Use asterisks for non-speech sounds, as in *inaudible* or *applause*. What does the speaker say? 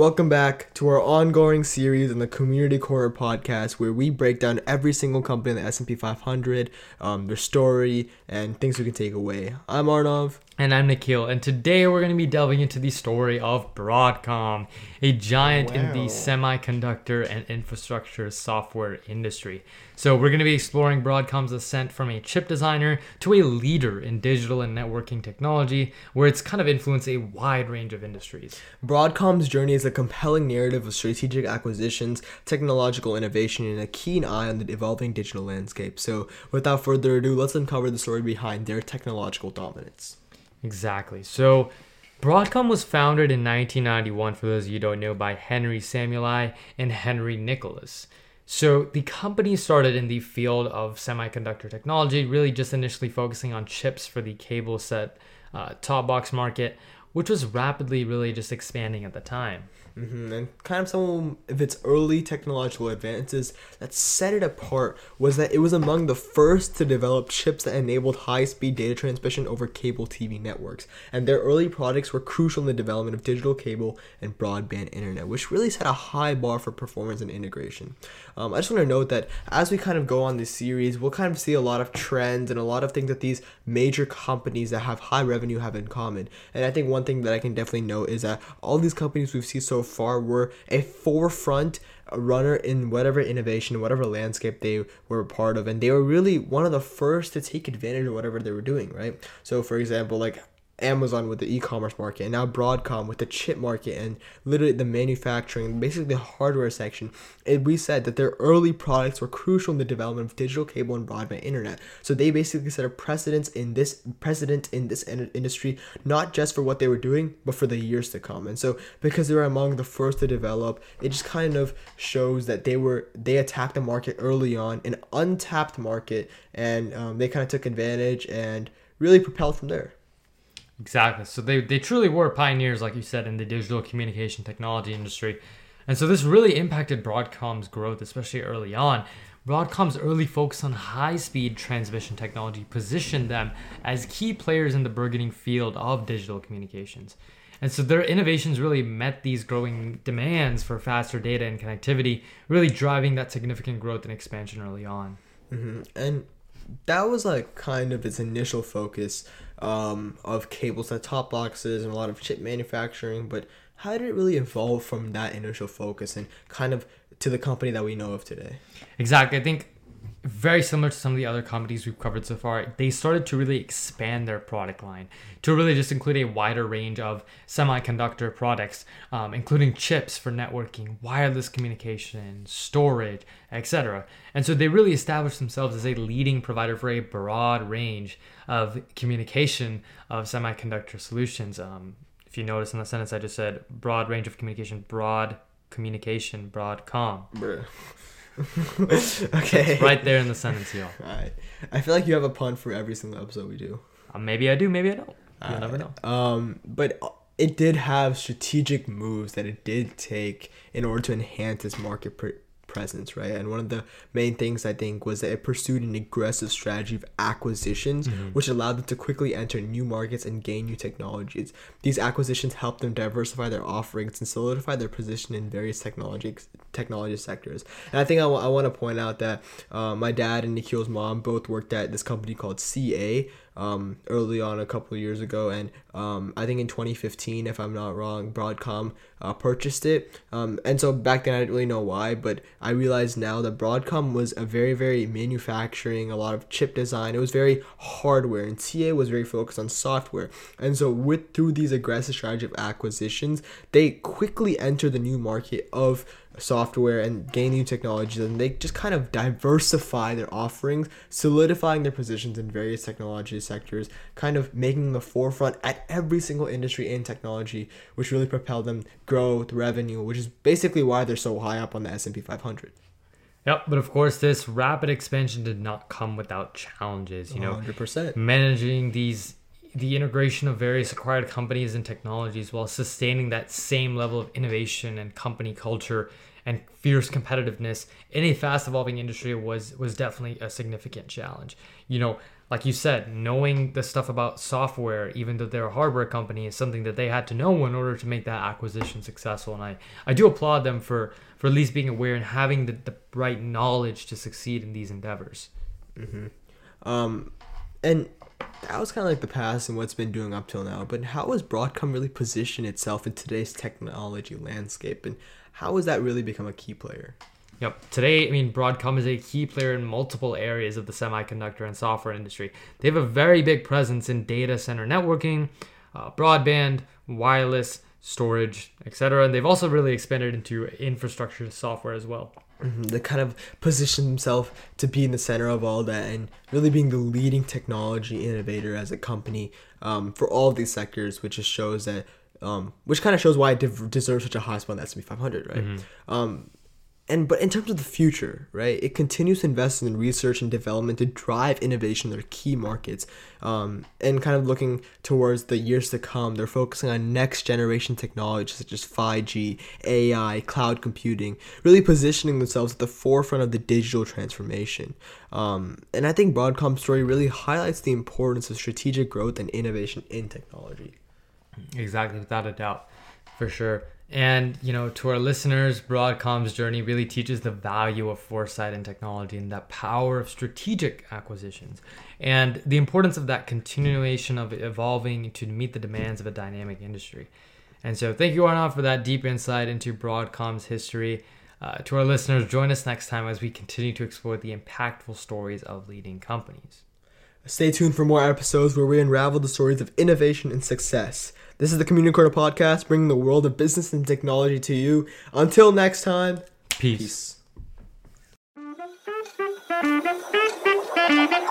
Welcome back to our ongoing series in the Community Corner podcast, where we break down every single company in the S&P 500, um, their story, and things we can take away. I'm Arnav. And I'm Nikhil, and today we're going to be delving into the story of Broadcom, a giant in the semiconductor and infrastructure software industry. So, we're going to be exploring Broadcom's ascent from a chip designer to a leader in digital and networking technology, where it's kind of influenced a wide range of industries. Broadcom's journey is a compelling narrative of strategic acquisitions, technological innovation, and a keen eye on the evolving digital landscape. So, without further ado, let's uncover the story behind their technological dominance. Exactly. So, Broadcom was founded in 1991, for those of you don't know, by Henry Samueli and Henry Nicholas. So, the company started in the field of semiconductor technology, really just initially focusing on chips for the cable set uh, top box market, which was rapidly really just expanding at the time. hmm And kind of some of its early technological advances that set it apart was that it was among the first to develop chips that enabled high speed data transmission over cable TV networks. And their early products were crucial in the development of digital cable and broadband internet, which really set a high bar for performance and integration. Um, I just want to note that as we kind of go on this series, we'll kind of see a lot of trends and a lot of things that these major companies that have high revenue have in common. And I think one thing that I can definitely note is that all these companies we've seen so far were a forefront runner in whatever innovation, whatever landscape they were a part of. And they were really one of the first to take advantage of whatever they were doing, right? So, for example, like Amazon with the e-commerce market and now Broadcom with the chip market and literally the manufacturing, basically the hardware section. And we said that their early products were crucial in the development of digital cable and broadband internet. So they basically set a precedence in this precedent in this in- industry, not just for what they were doing, but for the years to come. And so because they were among the first to develop, it just kind of shows that they were they attacked the market early on, an untapped market, and um, they kind of took advantage and really propelled from there. Exactly. So they, they truly were pioneers, like you said, in the digital communication technology industry. And so this really impacted Broadcom's growth, especially early on. Broadcom's early focus on high speed transmission technology positioned them as key players in the burgeoning field of digital communications. And so their innovations really met these growing demands for faster data and connectivity, really driving that significant growth and expansion early on. hmm And that was like kind of its initial focus um, of cable set top boxes and a lot of chip manufacturing. But how did it really evolve from that initial focus and kind of to the company that we know of today? Exactly. I think very similar to some of the other companies we've covered so far, they started to really expand their product line to really just include a wider range of semiconductor products, um, including chips for networking, wireless communication, storage, etc. And so they really established themselves as a leading provider for a broad range of communication of semiconductor solutions. Um, if you notice in the sentence I just said, broad range of communication, broad communication, Broadcom. Bruh. *laughs* okay. Right there in the sentence, y'all. Alright. I feel like you have a pun for every single episode we do. Uh, maybe I do, maybe I don't. You'll never know. Um, but it did have strategic moves that it did take in order to enhance its market presence, right? And one of the main things I think was that it pursued an aggressive strategy of acquisitions, which allowed them to quickly enter new markets and gain new technologies. These acquisitions helped them diversify their offerings and solidify their position in various technology technology sectors. And I think I want to point out that uh, my dad and Nikhil's mom both worked at this company called CA um, early on a couple years ago, and um, I think in 2015, if I'm not wrong, Broadcom uh, purchased it. Um, and so back then I didn't really know why, but I realize now that Broadcom was a very, very manufacturing, a lot of chip design. It was very hardware, and CA was very focused on software. And so with through these aggressive strategy of acquisitions, they quickly entered the new market of software and gain new technologies and they just kind of diversify their offerings solidifying their positions in various technology sectors kind of making the forefront at every single industry and technology which really propelled them growth revenue which is basically why they're so high up on the S&P 500 Yep, but of course, this rapid expansion did not come without challenges. You know, 100% managing these the integration of various acquired companies and technologies while sustaining that same level of innovation and company culture and fierce competitiveness in a fast evolving industry was was definitely a significant challenge. You know, like you said, knowing the stuff about software, even though they're a hardware company, is something that they had to know in order to make that acquisition successful. And I, I do applaud them for, for at least being aware and having the, the right knowledge to succeed in these endeavors. Mm-hmm. Um, and that was kind of like the past and what's been doing up till now. But how has Broadcom really positioned itself in today's technology landscape, and how has that really become a key player? Yep. Today, I mean, Broadcom is a key player in multiple areas of the semiconductor and software industry. They have a very big presence in data center networking, uh, broadband, wireless, storage, etc. And they've also really expanded into infrastructure software as well. Mm-hmm. They kind of position themselves to be in the center of all that and really being the leading technology innovator as a company um, for all of these sectors, which just shows that, um, which kind of shows why it deserves such a high spot in the S&P 500, right? Mm-hmm. Um, and but in terms of the future right it continues to invest in research and development to drive innovation in their key markets um, and kind of looking towards the years to come they're focusing on next generation technologies such as 5g ai cloud computing really positioning themselves at the forefront of the digital transformation. Um, and i think broadcom's story really highlights the importance of strategic growth and innovation in technology. Exactly without a doubt for sure and, you know, to our listeners, Broadcom's journey really teaches the value of foresight and technology and that power of strategic acquisitions and the importance of that continuation of evolving to meet the demands of a dynamic industry. And so, thank you, Arnav, for that deep insight into Broadcom's history. Uh, to our listeners, join us next time as we continue to explore the impactful stories of leading companies. Stay tuned for more episodes where we unravel the stories of innovation and success. This is the Community Corner Podcast, bringing the world of business and technology to you. Until next time, peace. peace.